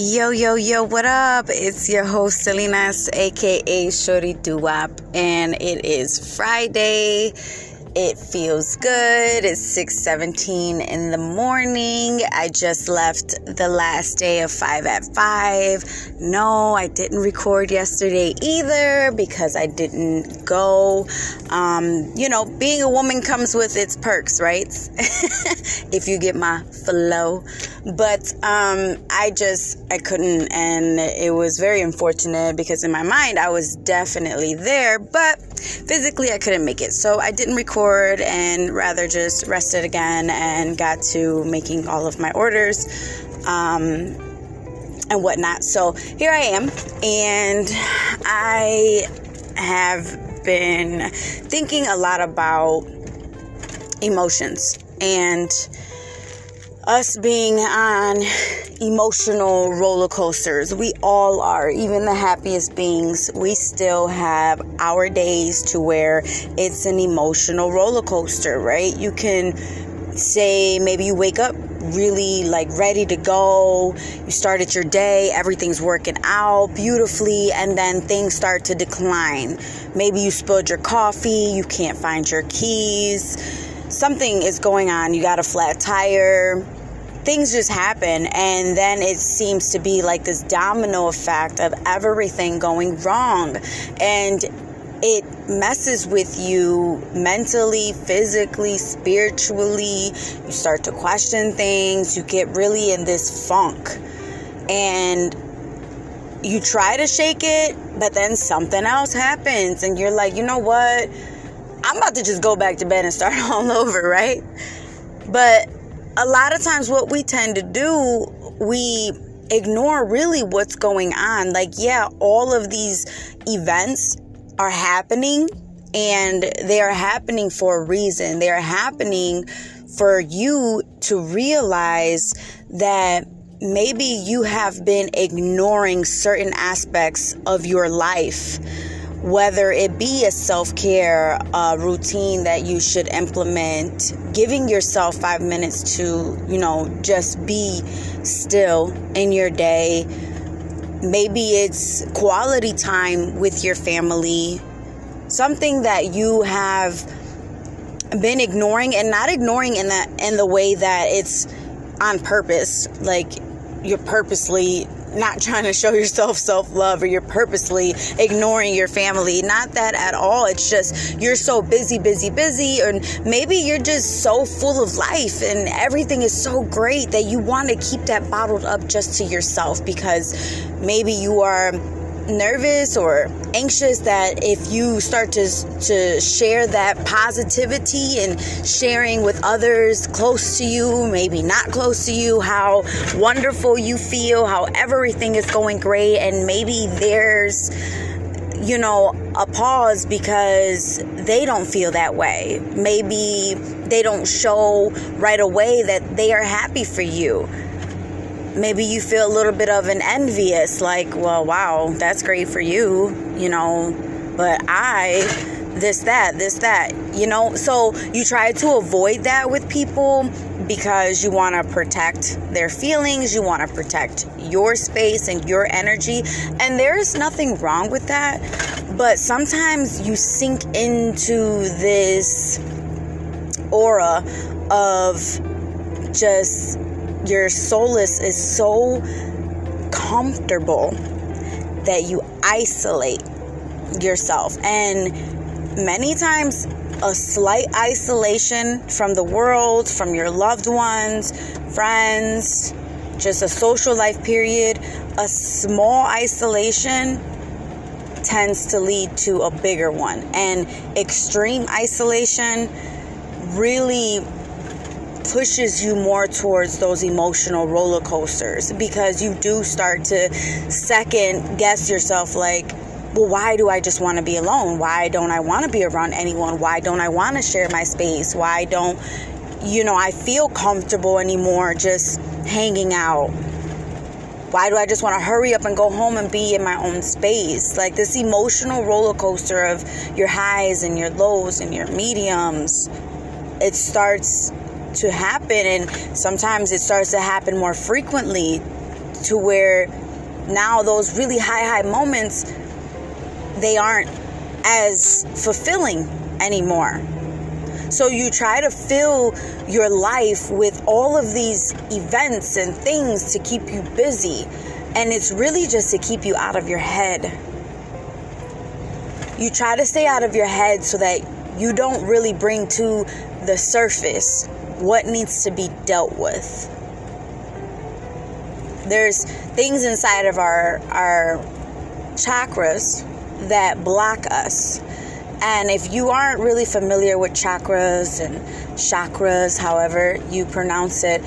Yo, yo, yo, what up? It's your host, Selenas, aka Shorty Duwap, and it is Friday. It feels good. It's 6:17 in the morning. I just left the last day of 5 at 5. No, I didn't record yesterday either because I didn't go. Um, you know, being a woman comes with its perks, right? if you get my flow. But um, I just I couldn't and it was very unfortunate because in my mind I was definitely there, but physically I couldn't make it. So I didn't record and rather just rested again and got to making all of my orders um, and whatnot. So here I am, and I have been thinking a lot about emotions and us being on emotional roller coasters. We all are, even the happiest beings. We still have our days to where it's an emotional roller coaster, right? You can say maybe you wake up really like ready to go. You started your day, everything's working out beautifully, and then things start to decline. Maybe you spilled your coffee, you can't find your keys, something is going on. You got a flat tire, things just happen and then it seems to be like this domino effect of everything going wrong and it messes with you mentally, physically, spiritually. You start to question things. You get really in this funk. And you try to shake it, but then something else happens. And you're like, you know what? I'm about to just go back to bed and start all over, right? But a lot of times what we tend to do, we ignore really what's going on. Like, yeah, all of these events are happening and they are happening for a reason. They are happening for you to realize that maybe you have been ignoring certain aspects of your life whether it be a self care uh, routine that you should implement, giving yourself five minutes to, you know, just be still in your day. Maybe it's quality time with your family, something that you have been ignoring and not ignoring in that in the way that it's on purpose like you're purposely not trying to show yourself self love or you're purposely ignoring your family. Not that at all. It's just you're so busy, busy, busy, and maybe you're just so full of life and everything is so great that you want to keep that bottled up just to yourself because maybe you are nervous or anxious that if you start to to share that positivity and sharing with others close to you, maybe not close to you, how wonderful you feel, how everything is going great and maybe there's you know, a pause because they don't feel that way. Maybe they don't show right away that they are happy for you maybe you feel a little bit of an envious, like, well, wow, that's great for you, you know, but I, this, that, this, that, you know. So you try to avoid that with people because you want to protect their feelings, you want to protect your space and your energy, and there's nothing wrong with that. But sometimes you sink into this aura of just your solace is so comfortable that you isolate yourself. And many times, a slight isolation from the world, from your loved ones, friends, just a social life period, a small isolation tends to lead to a bigger one. And extreme isolation really pushes you more towards those emotional roller coasters because you do start to second guess yourself like well why do i just want to be alone why don't i want to be around anyone why don't i want to share my space why don't you know i feel comfortable anymore just hanging out why do I just want to hurry up and go home and be in my own space? Like this emotional roller coaster of your highs and your lows and your mediums. It starts to happen and sometimes it starts to happen more frequently to where now those really high, high moments, they aren't as fulfilling anymore. So you try to fill your life with all of these events and things to keep you busy. And it's really just to keep you out of your head. You try to stay out of your head so that you don't really bring to the surface what needs to be dealt with. There's things inside of our our chakras that block us. And if you aren't really familiar with chakras and chakras, however you pronounce it,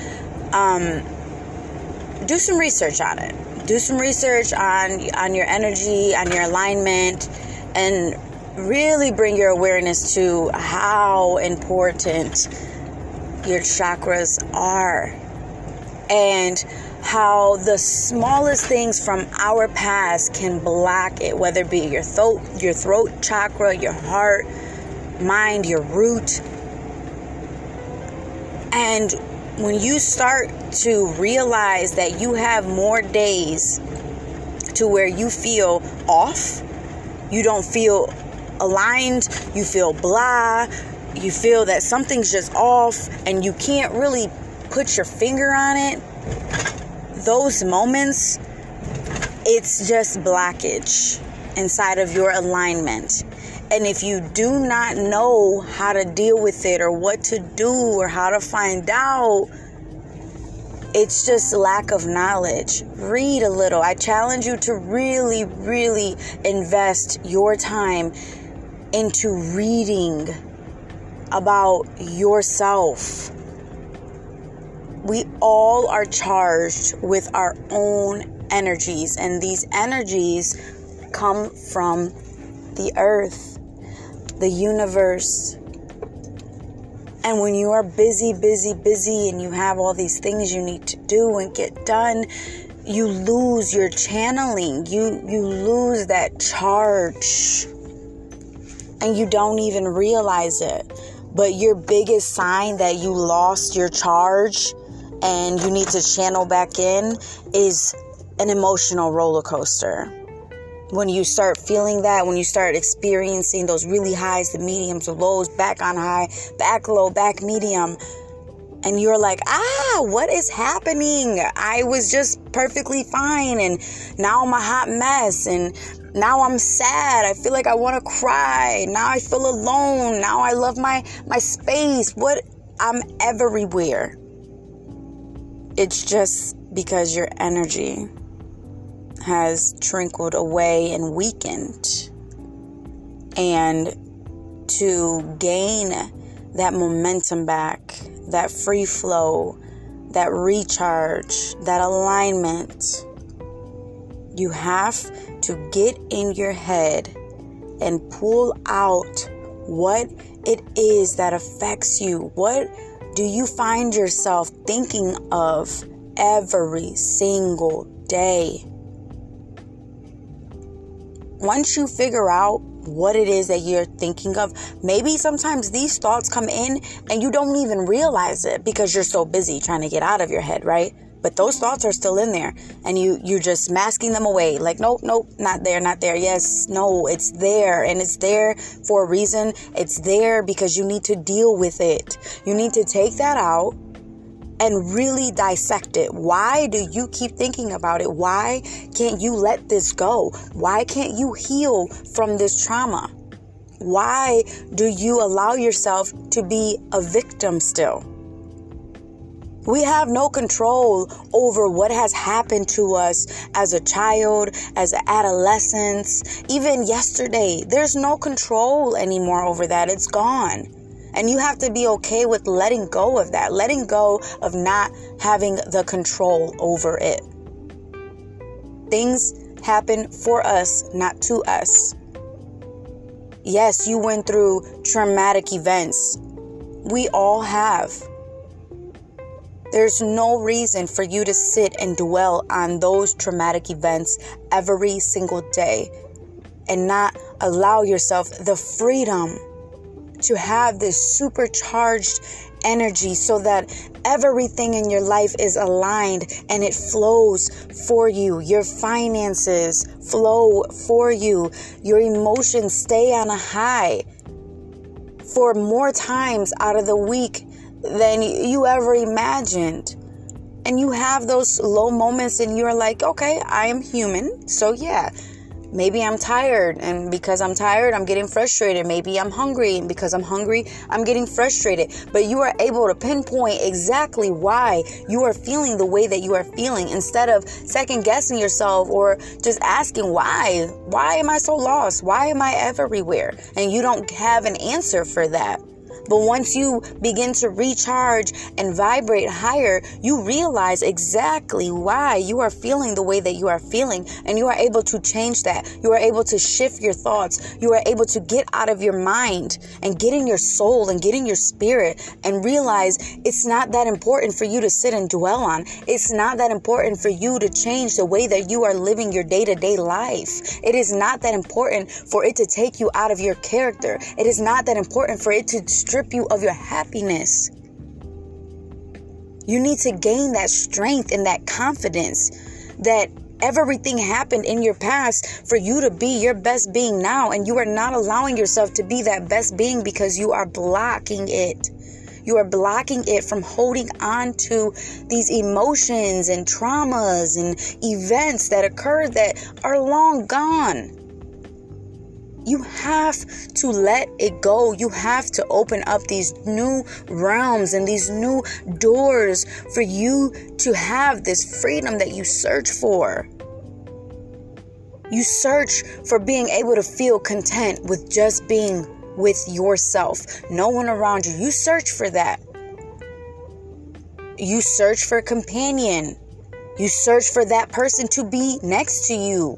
um, do some research on it. Do some research on on your energy, on your alignment, and really bring your awareness to how important your chakras are and how the smallest things from our past can block it whether it be your throat your throat chakra your heart mind your root. And when you start to realize that you have more days to where you feel off you don't feel aligned you feel blah you feel that something's just off and you can't really put your finger on it, those moments, it's just blockage inside of your alignment. And if you do not know how to deal with it or what to do or how to find out, it's just lack of knowledge. Read a little. I challenge you to really, really invest your time into reading about yourself. We all are charged with our own energies, and these energies come from the earth, the universe. And when you are busy, busy, busy, and you have all these things you need to do and get done, you lose your channeling. You you lose that charge. And you don't even realize it. But your biggest sign that you lost your charge and you need to channel back in is an emotional roller coaster. When you start feeling that, when you start experiencing those really highs, the mediums, the lows, back on high, back low, back medium, and you're like, ah, what is happening? I was just perfectly fine, and now I'm a hot mess, and now I'm sad. I feel like I want to cry. Now I feel alone. Now I love my my space. What I'm everywhere. It's just because your energy has trickled away and weakened. And to gain that momentum back, that free flow, that recharge, that alignment, you have to get in your head and pull out what it is that affects you. What do you find yourself thinking of every single day? Once you figure out what it is that you're thinking of, maybe sometimes these thoughts come in and you don't even realize it because you're so busy trying to get out of your head, right? But those thoughts are still in there and you you're just masking them away like nope nope not there not there yes no it's there and it's there for a reason it's there because you need to deal with it you need to take that out and really dissect it. Why do you keep thinking about it? Why can't you let this go? Why can't you heal from this trauma? Why do you allow yourself to be a victim still? We have no control over what has happened to us as a child, as adolescence, even yesterday. There's no control anymore over that. It's gone. And you have to be okay with letting go of that, letting go of not having the control over it. Things happen for us, not to us. Yes, you went through traumatic events. We all have. There's no reason for you to sit and dwell on those traumatic events every single day and not allow yourself the freedom to have this supercharged energy so that everything in your life is aligned and it flows for you. Your finances flow for you. Your emotions stay on a high for more times out of the week than you ever imagined. And you have those low moments and you're like, okay, I am human. So, yeah, Maybe I'm tired, and because I'm tired, I'm getting frustrated. Maybe I'm hungry, and because I'm hungry, I'm getting frustrated. But you are able to pinpoint exactly why you are feeling the way that you are feeling instead of second guessing yourself or just asking why. Why am I so lost? Why am I everywhere? And you don't have an answer for that. But once you begin to recharge and vibrate higher, you realize exactly why you are feeling the way that you are feeling. And you are able to change that. You are able to shift your thoughts. You are able to get out of your mind and get in your soul and get in your spirit and realize it's not that important for you to sit and dwell on. It's not that important for you to change the way that you are living your day to day life. It is not that important for it to take you out of your character. It is not that important for it to strip you of your happiness. You need to gain that strength and that confidence that everything happened in your past for you to be your best being now. And you are not allowing yourself to be that best being because you are blocking it. You are blocking it from holding on to these emotions and traumas and events that occurred that are long gone. You have to let it go. You have to open up these new realms and these new doors for you to have this freedom that you search for. You search for being able to feel content with just being with yourself, no one around you. You search for that. You search for a companion. You search for that person to be next to you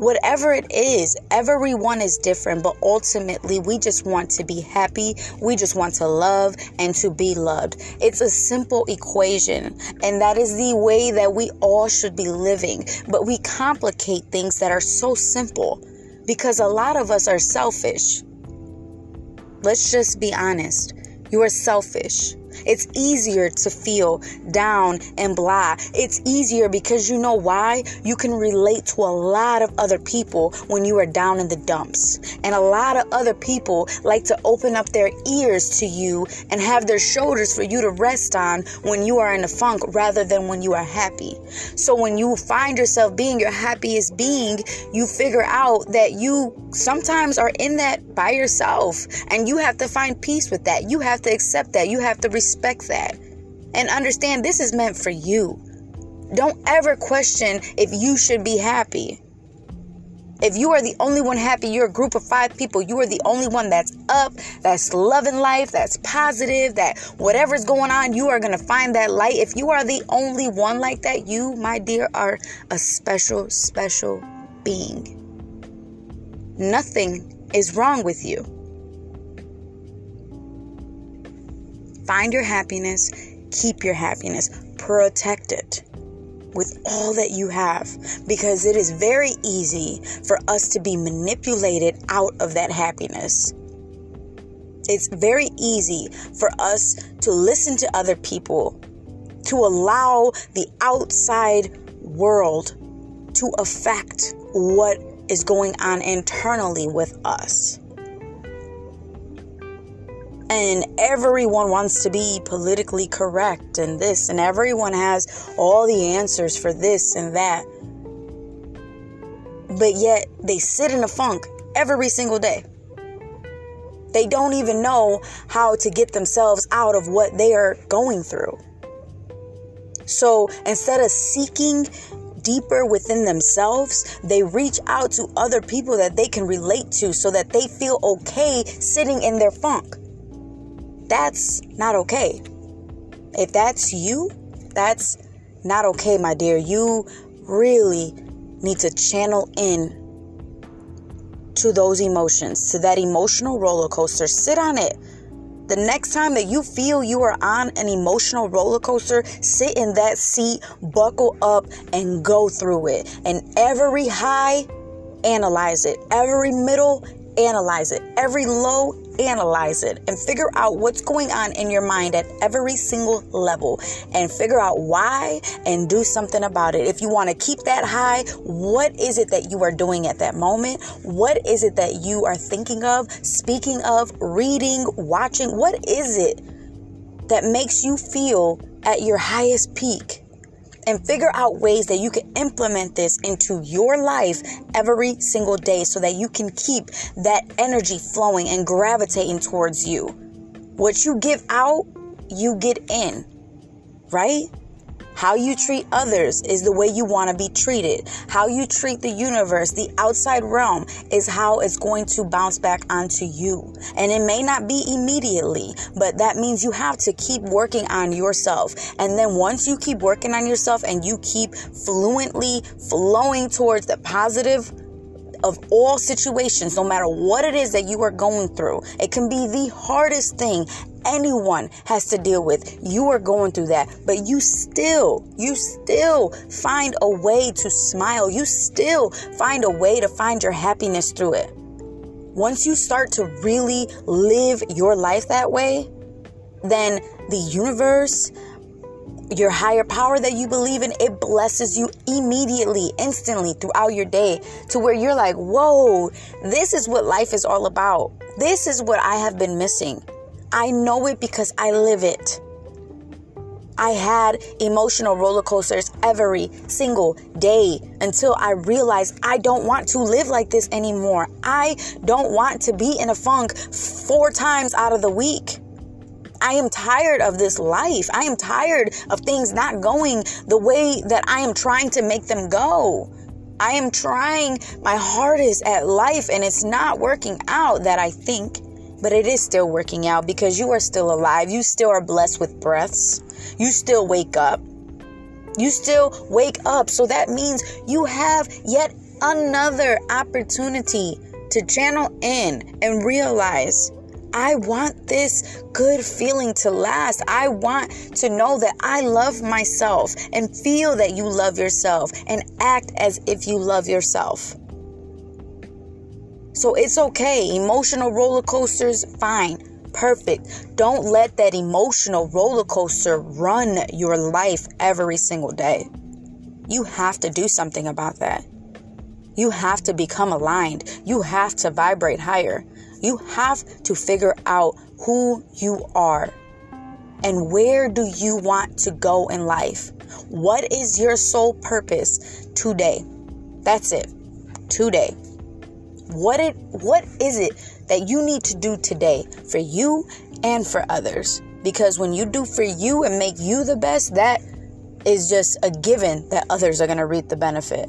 whatever it is, everyone is different, but ultimately we just want to be happy. We just want to love and to be loved. It's a simple equation, and that is the way that we all should be living. But we complicate things that are so simple because a lot of us are selfish. Let's just be honest. You are selfish. It's easier to feel down and blah. It's easier because you know why? You can relate to a lot of other people when you are down in the dumps. And a lot of other people like to open up their ears to you and have their shoulders for you to rest on when you are in a funk rather than when you are happy. So when you find yourself being your happiest being, you figure out that you sometimes are in that by yourself and you have to find peace with that. You have to accept that. You have to respect respect that and understand this is meant for you. Don't ever question if you should be happy. If you are the only one happy, you're a group of five people, you are the only one that's up, that's loving life, that's positive, that whatever's going on, you are going to find that light. If you are the only one like that, you, my dear, are a special, special being. Nothing is wrong with you. Find your happiness, keep your happiness, protect it with all that you have because it is very easy for us to be manipulated out of that happiness. It's very easy for us to listen to other people, to allow the outside world to affect what is going on internally with us and everyone wants to be politically correct and this, and everyone has all the answers for this and that. But yet they sit in a funk every single day. They don't even know how to get themselves out of what they are going through. So instead of seeking deeper within themselves, they reach out to other people that they can relate to so that they feel okay sitting in their funk that's not okay. If that's you, that's not okay, my dear. You really need to channel in to those emotions, to that emotional roller coaster. Sit on it. The next time that you feel you are on an emotional roller coaster, sit in that seat, buckle up, and go through it. And every high, analyze it. Every middle, analyze it. Every low, analyze it and figure out what's going on in your mind at every single level and figure out why and do something about it. If you want to keep that high, what is it that you are doing at that moment? What is it that you are thinking of, speaking of, reading, watching? What is it that makes you feel at your highest peak? And figure out ways that you can implement this into your life every single day so that you can keep that energy flowing and gravitating towards you. What you give out, you get in, right? How you treat others is the way you want to be treated. How you treat the universe, the outside realm, is how it's going to bounce back onto you. And it may not be immediately, but that means you have to keep working on yourself. And then once you keep working on yourself and you keep fluently flowing towards the positive of all situations, no matter what it is that you are going through. It can be the hardest thing anyone has to deal with. You are going through that, but you still, you still find a way to smile. You still find a way to find your happiness through it. Once you start to really live your life that way, then the universe, your higher power that you believe in, it blesses you immediately, instantly throughout your day to where you're like, whoa, this is what life is all about. This is what I have been missing. I know it because I live it. I had emotional roller coasters every single day until I realized I don't want to live like this anymore. I don't want to be in a funk four times out of the week. I am tired of this life. I am tired of things not going the way that I am trying to make them go. I am trying my hardest at life and it's not working out that I think, but it is still working out because you are still alive. You still are blessed with breaths. You still wake up. You still wake up. So that means you have yet another opportunity to channel in and realize I want this good feeling to last. I want to know that I love myself and feel that you love yourself and act as if you love yourself. So it's okay. Emotional roller coasters, fine. Perfect. Don't let that emotional roller coaster run your life every single day. You have to do something about that. You have to become aligned. You have to vibrate higher. You have to figure out who you are and where do you want to go in life. What is your sole purpose today? That's it. Today. What it what is it that you need to do today for you and for others? Because when you do for you and make you the best, that is just a given that others are going to reap the benefit.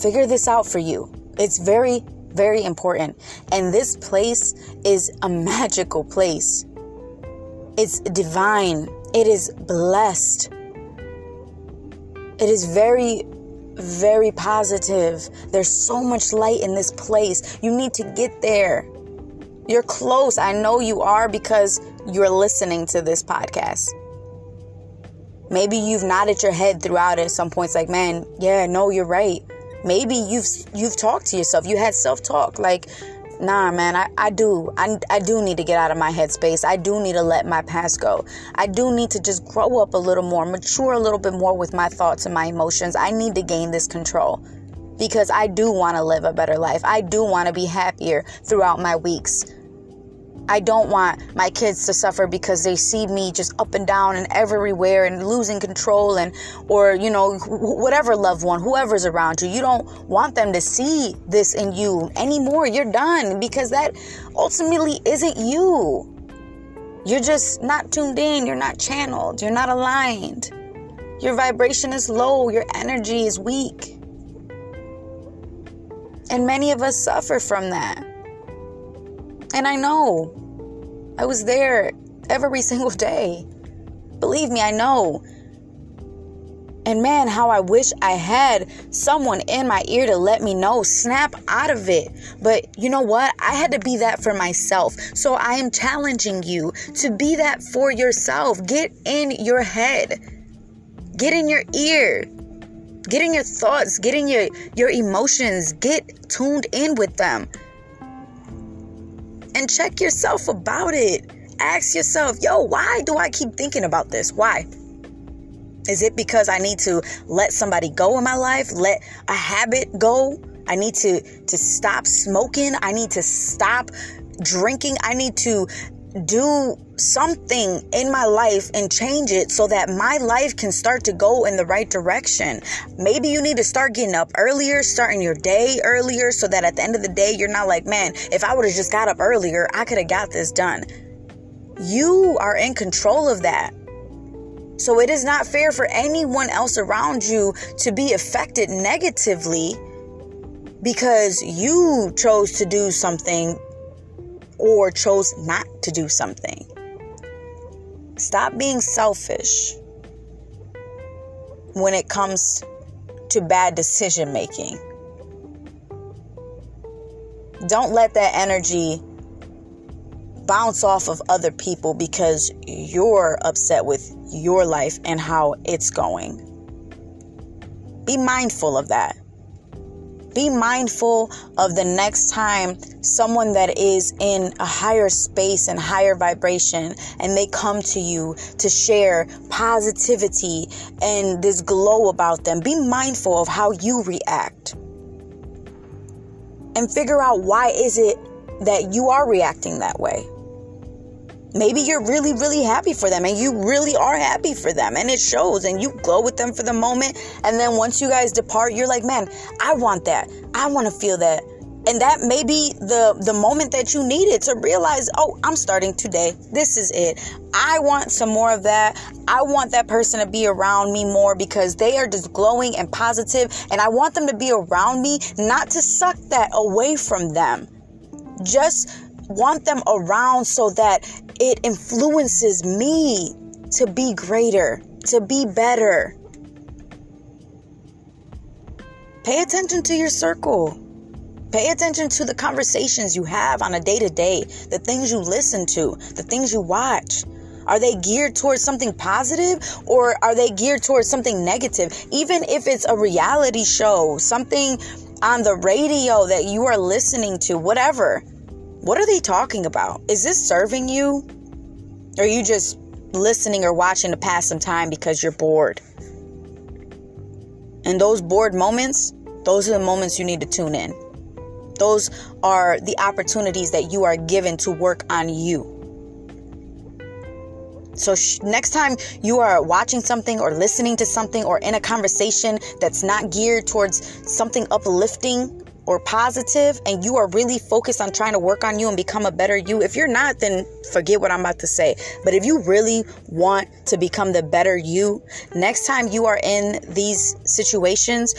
Figure this out for you. It's very very important. And this place is a magical place. It's divine. It is blessed. It is very, very positive. There's so much light in this place. You need to get there. You're close. I know you are because you're listening to this podcast. Maybe you've nodded your head throughout at some points, like, man, yeah, no, you're right maybe you've you've talked to yourself. You had self-talk. Like nah man i, I do. I, I do need to get out of my headspace. I do need to let my past go. I do need to just grow up a little more mature a little bit more with my thoughts and my emotions. I need to gain this control because i do want to live a better life. I do want to be happier throughout my weeks I don't want my kids to suffer because they see me just up and down and everywhere and losing control and or you know whatever loved one whoever's around you. You don't want them to see this in you anymore. You're done because that ultimately isn't you. You're just not tuned in. You're not channeled. You're not aligned. Your vibration is low. Your energy is weak. And many of us suffer from that and I know. I was there every single day. Believe me, I know. And man, how I wish I had someone in my ear to let me know, snap out of it. But you know what? I had to be that for myself. So I am challenging you to be that for yourself. Get in your head, get in your ear, get in your thoughts, get in your, your emotions, get tuned in with them. And check yourself about it. Ask yourself, yo, why do I keep thinking about this? Why? Is it because I need to let somebody go in my life? Let a habit go? I need to to stop smoking. I need to stop drinking. I need to do something in my life and change it so that my life can start to go in the right direction. Maybe you need to start getting up earlier, starting your day earlier so that at the end of the day you're not like, "Man, if I would have just got up earlier, I could have got this done." You are in control of that. So it is not fair for anyone else around you to be affected negatively because you chose to do something or chose not to do something. Stop being selfish when it comes to bad decision making. Don't let that energy bounce off of other people because you're upset with your life and how it's going. Be mindful of that. Be mindful of the next time someone that is in a higher space and higher vibration and they come to you to share positivity and this glow about them. Be mindful of how you react. And figure out why is it that you are reacting that way. Maybe you're really, really happy for them and you really are happy for them and it shows and you glow with them for the moment. And then once you guys depart, you're like, man, I want that. I want to feel that. And that may be the, the moment that you needed to realize, oh, I'm starting today. This is it. I want some more of that. I want that person to be around me more because they are just glowing and positive, And I want them to be around me, not to suck that away from them. Just want them around so that it influences me to be greater, to be better. Pay attention to your circle. Pay attention to the conversations you have on a day to day, the things you listen to, the things you watch. Are they geared towards something positive or are they geared towards something negative? Even if it's a reality show, something on the radio that you are listening to, whatever. What are they talking about? Is this serving you? Or are you just listening or watching to pass some time because you're bored? And those bored moments, those are the moments you need to tune in. Those are the opportunities that you are given to work on you. So, sh- next time you are watching something or listening to something or in a conversation that's not geared towards something uplifting or positive and you are really focused on trying to work on you and become a better you, if you're not, then forget what I'm about to say. But if you really want to become the better you, next time you are in these situations,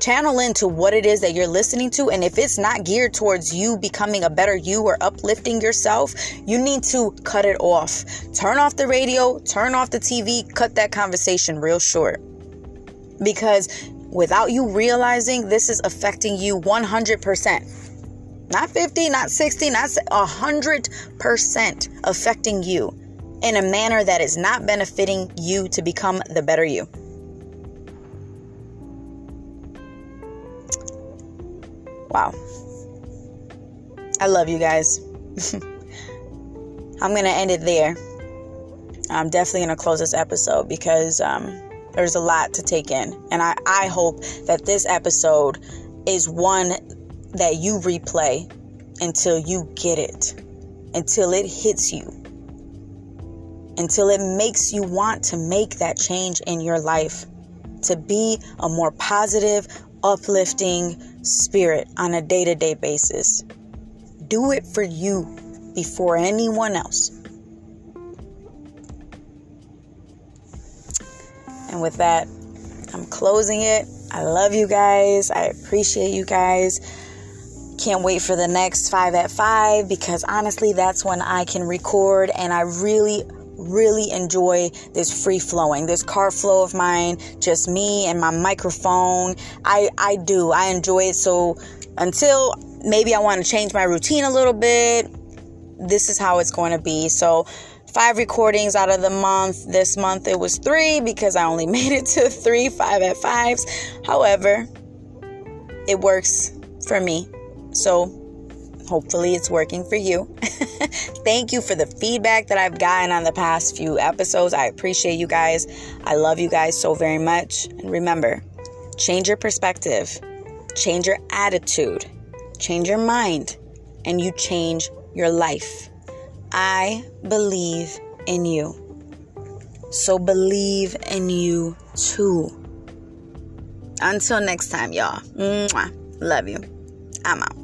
channel into what it is that you're listening to. And if it's not geared towards you becoming a better you or uplifting yourself, you need to cut it off. Turn off the radio, turn off the TV, cut that conversation real short. Because without you realizing this is affecting you 100%. Not 50, not 60, not 100% affecting you in a manner that is not benefiting you to become the better you. Wow. I love you guys. I'm going to end it there. I'm definitely going to close this episode because um, there's a lot to take in. And I, I hope that this episode is one that you replay until you get it, until it hits you, until it makes you want to make that change in your life to be a more positive, uplifting spirit on a day to day basis. Do it for you before anyone else. And with that, I'm closing it. I love you guys. I appreciate you guys. Can't wait for the next 5 at 5 because honestly, that's when I can record and I really really enjoy this free flowing, this car flow of mine, just me and my microphone. I I do. I enjoy it so until maybe I want to change my routine a little bit, this is how it's going to be. So five recordings out of the month. This month it was three because I only made it to three, five at fives. However, it works for me. So Hopefully, it's working for you. Thank you for the feedback that I've gotten on the past few episodes. I appreciate you guys. I love you guys so very much. And remember, change your perspective, change your attitude, change your mind, and you change your life. I believe in you. So believe in you too. Until next time, y'all. Mwah. Love you. I'm out.